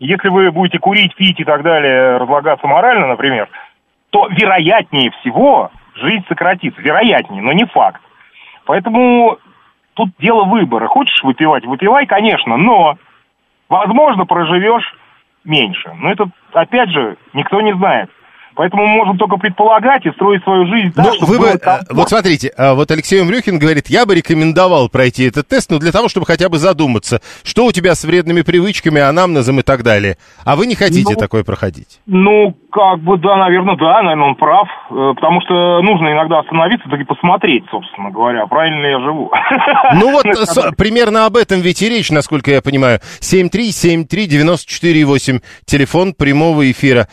Если вы будете курить, пить и так далее, разлагаться морально, например, то вероятнее всего жизнь сократится. Вероятнее, но не факт. Поэтому тут дело выбора. Хочешь выпивать, выпивай, конечно, но, возможно, проживешь меньше. Но это, опять же, никто не знает. Поэтому мы можем только предполагать и строить свою жизнь так, ну, вы бы, э, вот смотрите, а вот Алексей Умрюхин говорит, я бы рекомендовал пройти этот тест, ну, для того, чтобы хотя бы задуматься, что у тебя с вредными привычками, анамнезом и так далее. А вы не хотите ну, такое проходить? Ну, как бы, да, наверное, да, наверное, он прав, э, потому что нужно иногда остановиться, так и посмотреть, собственно говоря, правильно ли я живу. [LAUGHS] Ну, вот [LAUGHS] примерно об этом ведь и речь, насколько я понимаю. 7373948, телефон прямого эфира.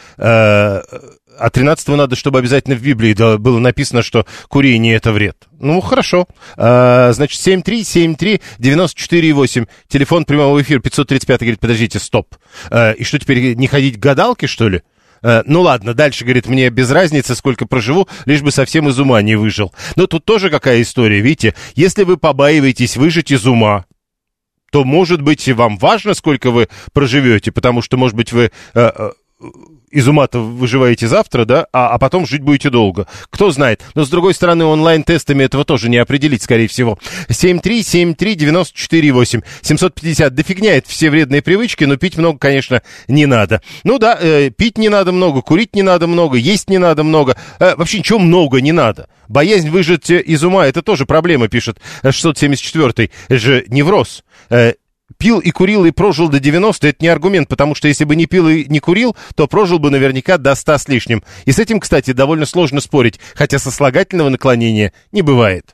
А 13 надо, чтобы обязательно в Библии было написано, что курение это вред. Ну, хорошо. А, значит, 7373948, телефон прямого эфира 535, говорит, подождите, стоп. А, и что теперь, не ходить к гадалке, что ли? А, ну ладно, дальше, говорит, мне без разницы, сколько проживу, лишь бы совсем из ума не выжил. Но тут тоже какая история, видите, если вы побаиваетесь выжить из ума, то, может быть, вам важно, сколько вы проживете, потому что, может быть, вы э, из ума-то выживаете завтра, да, а, а потом жить будете долго. Кто знает. Но, с другой стороны, онлайн-тестами этого тоже не определить, скорее всего. 7373948. 750. Да фигня, это все вредные привычки, но пить много, конечно, не надо. Ну да, э, пить не надо много, курить не надо много, есть не надо много. Э, вообще ничего много не надо. Боязнь выжить из ума, это тоже проблема, пишет 674-й. же невроз. Э, пил и курил и прожил до 90, это не аргумент, потому что если бы не пил и не курил, то прожил бы наверняка до 100 с лишним. И с этим, кстати, довольно сложно спорить, хотя сослагательного наклонения не бывает.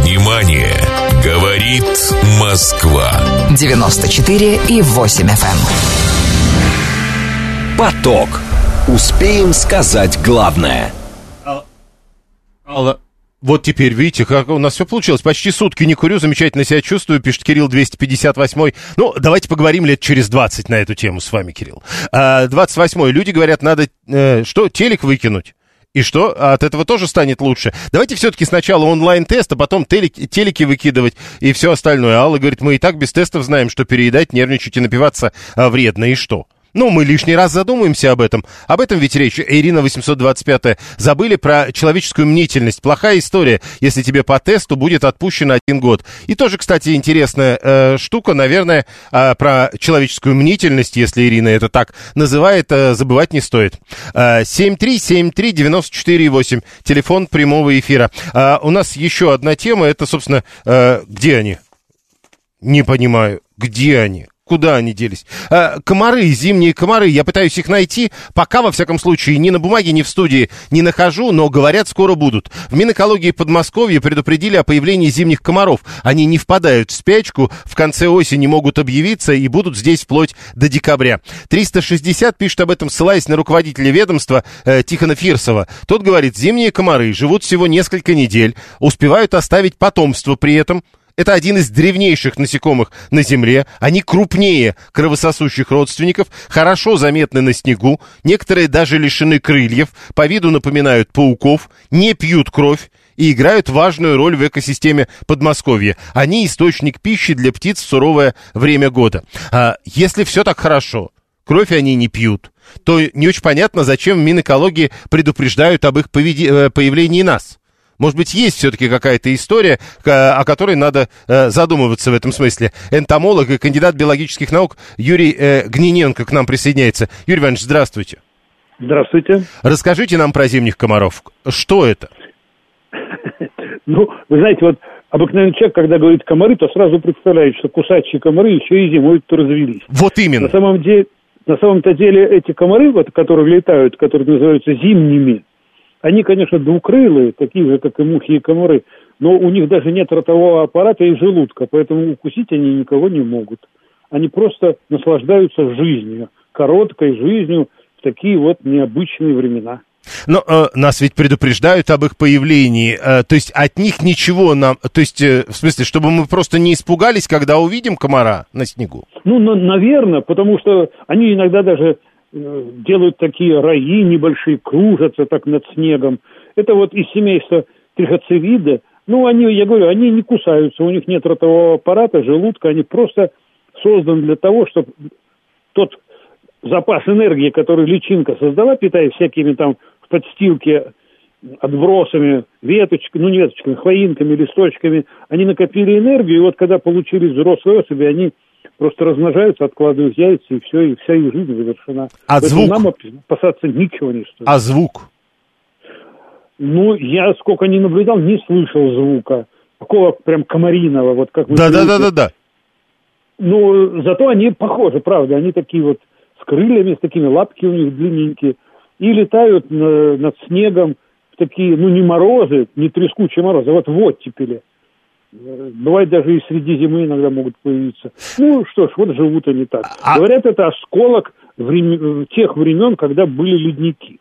Внимание! Говорит Москва. 94 и 8 FM. Эм. Поток. Успеем сказать главное. Алла, вот теперь, видите, как у нас все получилось. Почти сутки не курю, замечательно себя чувствую, пишет Кирилл 258. Ну, давайте поговорим лет через 20 на эту тему с вами, Кирилл. А, 28. Люди говорят, надо, э, что, телек выкинуть? И что? От этого тоже станет лучше. Давайте все-таки сначала онлайн-тест, а потом телеки, телеки выкидывать и все остальное. Алла говорит, мы и так без тестов знаем, что переедать, нервничать и напиваться а, вредно. И что? Ну, мы лишний раз задумаемся об этом. Об этом ведь речь. Ирина 825 Забыли про человеческую мнительность. Плохая история. Если тебе по тесту будет отпущено один год. И тоже, кстати, интересная э, штука, наверное, э, про человеческую мнительность, если Ирина это так называет, э, забывать не стоит. Э, 7373948. Телефон прямого эфира. Э, у нас еще одна тема. Это, собственно, э, где они? Не понимаю. Где они? Куда они делись? Э, комары, зимние комары, я пытаюсь их найти. Пока, во всяком случае, ни на бумаге, ни в студии не нахожу, но говорят, скоро будут. В Минэкологии Подмосковья предупредили о появлении зимних комаров. Они не впадают в спячку, в конце осени могут объявиться и будут здесь вплоть до декабря. 360 пишет об этом, ссылаясь на руководителя ведомства э, Тихона Фирсова. Тот говорит, зимние комары живут всего несколько недель, успевают оставить потомство при этом, это один из древнейших насекомых на Земле. Они крупнее кровососущих родственников, хорошо заметны на снегу, некоторые даже лишены крыльев, по виду напоминают пауков, не пьют кровь и играют важную роль в экосистеме Подмосковья. Они источник пищи для птиц в суровое время года. А если все так хорошо, кровь они не пьют, то не очень понятно, зачем Минэкологии предупреждают об их э, появлении нас. Может быть, есть все-таки какая-то история, о которой надо э, задумываться в этом смысле. Энтомолог и кандидат биологических наук Юрий э, Гниненко к нам присоединяется. Юрий Иванович, здравствуйте. Здравствуйте. Расскажите нам про зимних комаров. Что это? [LAUGHS] Ну, вы знаете, вот обыкновенный человек, когда говорит комары, то сразу представляет, что кусачие комары еще и зимой тут развелись. Вот именно. На самом деле, на самом-то деле эти комары, вот, которые летают, которые называются зимними, они, конечно, двукрылые, такие же, как и мухи и комары, но у них даже нет ротового аппарата и желудка, поэтому укусить они никого не могут. Они просто наслаждаются жизнью, короткой жизнью в такие вот необычные времена. Но э, нас ведь предупреждают об их появлении, э, то есть от них ничего нам, то есть э, в смысле, чтобы мы просто не испугались, когда увидим комара на снегу? Ну, на, наверное, потому что они иногда даже делают такие раи небольшие, кружатся так над снегом. Это вот из семейства трихоцевида. Ну, они, я говорю, они не кусаются, у них нет ротового аппарата, желудка, они просто созданы для того, чтобы тот запас энергии, который личинка создала, питаясь всякими там в подстилке отбросами, веточками, ну не веточками, хвоинками, листочками, они накопили энергию, и вот когда получили взрослые особи, они просто размножаются, откладывают яйца, и все, и вся их жизнь завершена. А Поэтому звук? нам опасаться ничего не стоит. А звук? Ну, я сколько не наблюдал, не слышал звука. Такого прям комариного, вот как вы Да-да-да-да-да. Ну, зато они похожи, правда. Они такие вот с крыльями, с такими лапки у них длинненькие. И летают на, над снегом в такие, ну, не морозы, не трескучие морозы, а вот в оттепели. Бывает даже и среди зимы иногда могут появиться. Ну что ж, вот живут они так. А... Говорят, это осколок времен, тех времен, когда были ледники.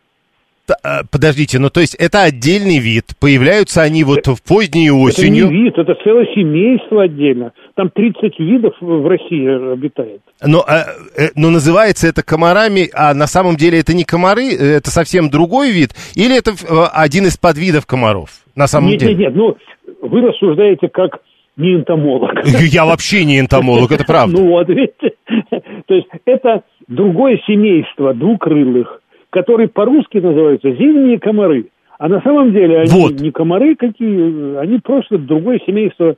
Э, подождите, ну то есть это отдельный вид, появляются они вот в поздней осенью? Это не вид, это целое семейство отдельно. Там 30 видов в России обитает. Но, э, э, но называется это комарами, а на самом деле это не комары, это совсем другой вид? Или это один из подвидов комаров? На самом нет, деле? Нет, нет, ну вы рассуждаете как не энтомолог. [LAUGHS] Я вообще не энтомолог, это правда. Ну вот, видите. То есть это другое семейство двукрылых, которые по-русски называются зимние комары. А на самом деле они вот. не комары какие, они просто другое семейство,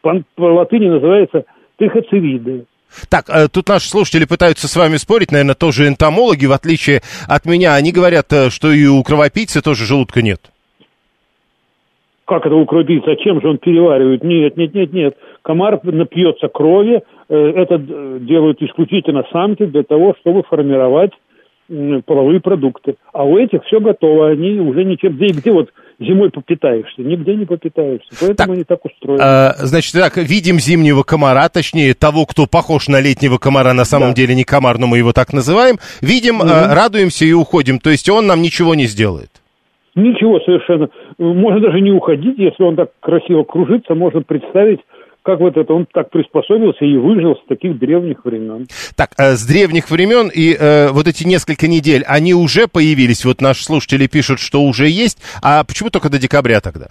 по, по латыни называется трихоцериды. Так, э, тут наши слушатели пытаются с вами спорить, наверное, тоже энтомологи, в отличие от меня. Они говорят, э, что и у кровопийцы тоже желудка нет. Как это укрутить? Зачем же он переваривает? Нет, нет, нет, нет. Комар напьется крови. Э, это делают исключительно самки для того, чтобы формировать половые продукты. А у этих все готово, они уже ничем... Где, где вот зимой попитаешься? Нигде не попитаешься. Поэтому так, они так устроены. А, значит, так, видим зимнего комара, точнее, того, кто похож на летнего комара, на самом да. деле не комар, но мы его так называем. Видим, угу. а, радуемся и уходим. То есть он нам ничего не сделает. Ничего совершенно. Можно даже не уходить, если он так красиво кружится, можно представить, как вот это он так приспособился и выжил с таких древних времен. Так, э, с древних времен и э, вот эти несколько недель, они уже появились, вот наши слушатели пишут, что уже есть, а почему только до декабря тогда?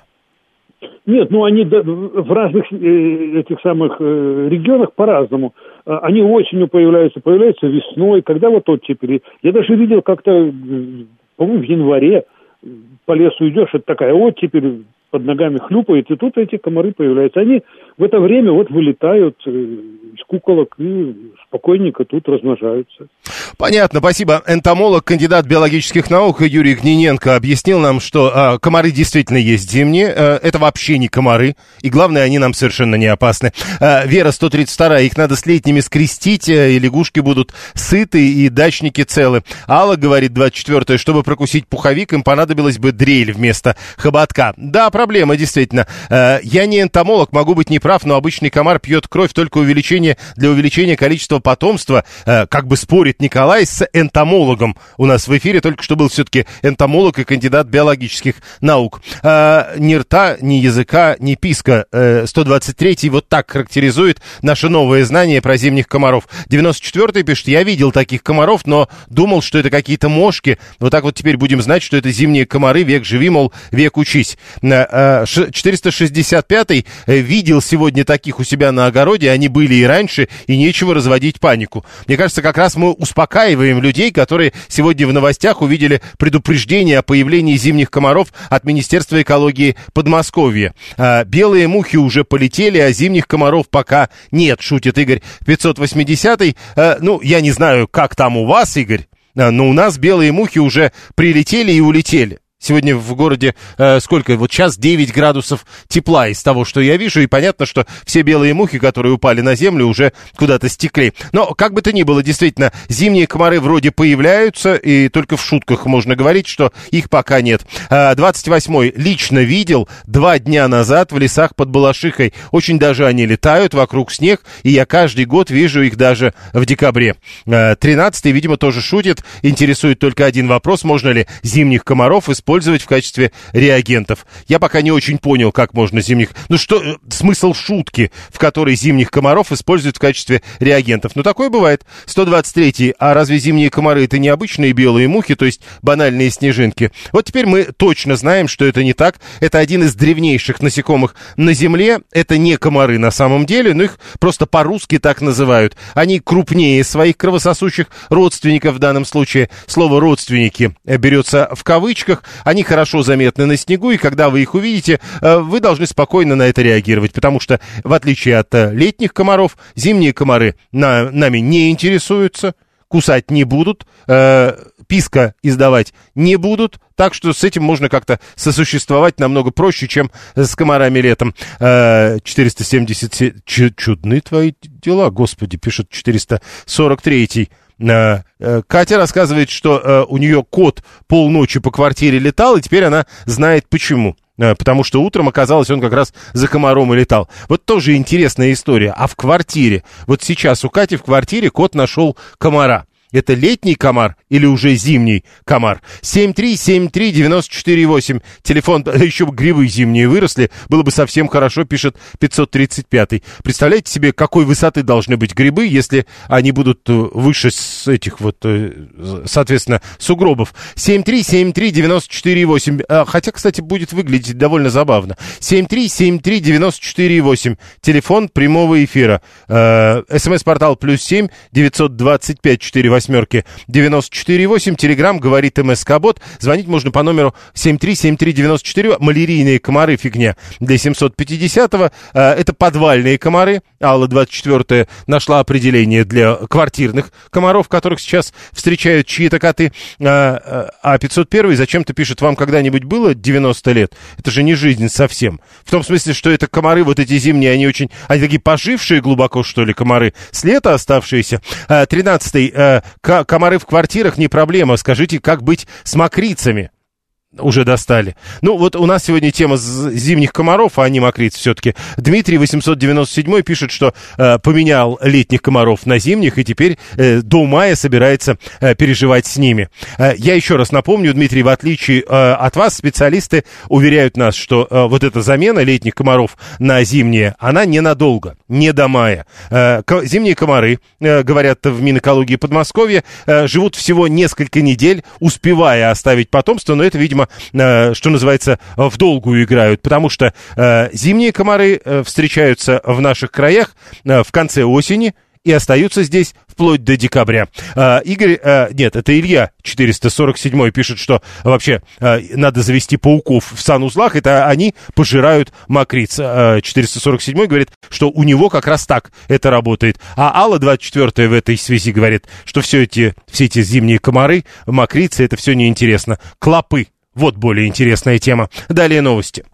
Нет, ну они в разных э, этих самых э, регионах по-разному. А, они осенью появляются, появляются весной, когда вот оттепели. Я даже видел как-то, по-моему, в январе по лесу идешь, это такая оттепель, под ногами хлюпает, и тут эти комары появляются. Они в это время вот вылетают э, из куколок и спокойненько тут размножаются. Понятно, спасибо. Энтомолог, кандидат биологических наук Юрий Гниненко объяснил нам, что э, комары действительно есть зимние. Э, это вообще не комары. И главное, они нам совершенно не опасны. Э, Вера 132, их надо с летними скрестить, э, и лягушки будут сыты, и дачники целы. Алла говорит, 24 чтобы прокусить пуховик, им понадобилось бы дрель вместо хоботка. Да, проблема, действительно. Э, я не энтомолог, могу быть неправ, но обычный комар пьет кровь только увеличение, для увеличения количества потомства. Э, как бы спорит Николай с энтомологом. У нас в эфире только что был все-таки энтомолог и кандидат биологических наук. Э, ни рта, ни языка, ни писка. Э, 123 вот так характеризует наше новое знание про зимних комаров. 94-й пишет, я видел таких комаров, но думал, что это какие-то мошки. Вот так вот теперь будем знать, что это зимние комары. Век живи, мол, век учись. Э, 465-й э, видел сегодня таких у себя на огороде. Они были и раньше, и нечего разводить панику. Мне кажется, как раз мы успокаиваем людей, которые сегодня в новостях увидели предупреждение о появлении зимних комаров от Министерства экологии Подмосковья. Э, белые мухи уже полетели, а зимних комаров пока нет, шутит Игорь 580-й. Э, ну, я не знаю, как там у вас, Игорь, э, но у нас белые мухи уже прилетели и улетели. Сегодня в городе э, сколько? Вот сейчас 9 градусов тепла из того, что я вижу. И понятно, что все белые мухи, которые упали на землю, уже куда-то стекли. Но, как бы то ни было, действительно, зимние комары вроде появляются. И только в шутках можно говорить, что их пока нет. Э, 28-й лично видел два дня назад в лесах под Балашихой. Очень даже они летают, вокруг снег. И я каждый год вижу их даже в декабре. Э, 13-й, видимо, тоже шутит. Интересует только один вопрос. Можно ли зимних комаров использовать использовать в качестве реагентов. Я пока не очень понял, как можно зимних... Ну что, э, смысл шутки, в которой зимних комаров используют в качестве реагентов? Ну такое бывает. 123-й. А разве зимние комары это не обычные белые мухи, то есть банальные снежинки? Вот теперь мы точно знаем, что это не так. Это один из древнейших насекомых на Земле. Это не комары на самом деле, но их просто по-русски так называют. Они крупнее своих кровососущих родственников в данном случае. Слово «родственники» берется в кавычках. Они хорошо заметны на снегу, и когда вы их увидите, э, вы должны спокойно на это реагировать, потому что, в отличие от э, летних комаров, зимние комары на, нами не интересуются, кусать не будут, э, писка издавать не будут, так что с этим можно как-то сосуществовать намного проще, чем с комарами летом. Э, 470... Чудны твои дела, господи, пишет 443 Э, э, Катя рассказывает, что э, у нее кот полночи по квартире летал, и теперь она знает почему. Потому что утром оказалось, он как раз за комаром и летал. Вот тоже интересная история. А в квартире? Вот сейчас у Кати в квартире кот нашел комара. Это летний комар или уже зимний комар? 7373948. Телефон, [LAUGHS] еще бы грибы зимние выросли, было бы совсем хорошо, пишет 535. Представляете себе, какой высоты должны быть грибы, если они будут э, выше с этих вот, э, соответственно, сугробов. 7373948. А, хотя, кстати, будет выглядеть довольно забавно. 7373948. Телефон прямого эфира. Э, СМС-портал плюс 7 925 48 восьмерки 94,8. Телеграмм говорит МСК-бот. Звонить можно по номеру 7373948. Малярийные комары фигня для 750-го. А, это подвальные комары. Алла 24 нашла определение для квартирных комаров, которых сейчас встречают чьи-то коты. А, а 501 зачем-то пишет, вам когда-нибудь было 90 лет? Это же не жизнь совсем. В том смысле, что это комары, вот эти зимние, они очень, они такие пожившие глубоко, что ли, комары. С лета оставшиеся. 13 комары в квартирах не проблема. Скажите, как быть с мокрицами? Уже достали. Ну, вот у нас сегодня тема зимних комаров, а они мокрицы все-таки. Дмитрий 897 пишет, что э, поменял летних комаров на зимних, и теперь э, до мая собирается э, переживать с ними. Э, я еще раз напомню, Дмитрий, в отличие э, от вас, специалисты уверяют нас, что э, вот эта замена летних комаров на зимние, она ненадолго, не до мая. Э, зимние комары, э, говорят в Минэкологии Подмосковья, э, живут всего несколько недель, успевая оставить потомство, но это, видимо, э, что называется, в долгую играют, потому что э, зимние комары э, встречаются в наших краях э, в конце осени, и остаются здесь вплоть до декабря. Игорь, нет, это Илья 447 пишет, что вообще надо завести пауков в санузлах, это они пожирают мокриц. А, 447 говорит, что у него как раз так это работает. А Алла 24 в этой связи говорит, что все эти, все эти зимние комары, мокрицы, это все неинтересно. Клопы, вот более интересная тема. Далее новости.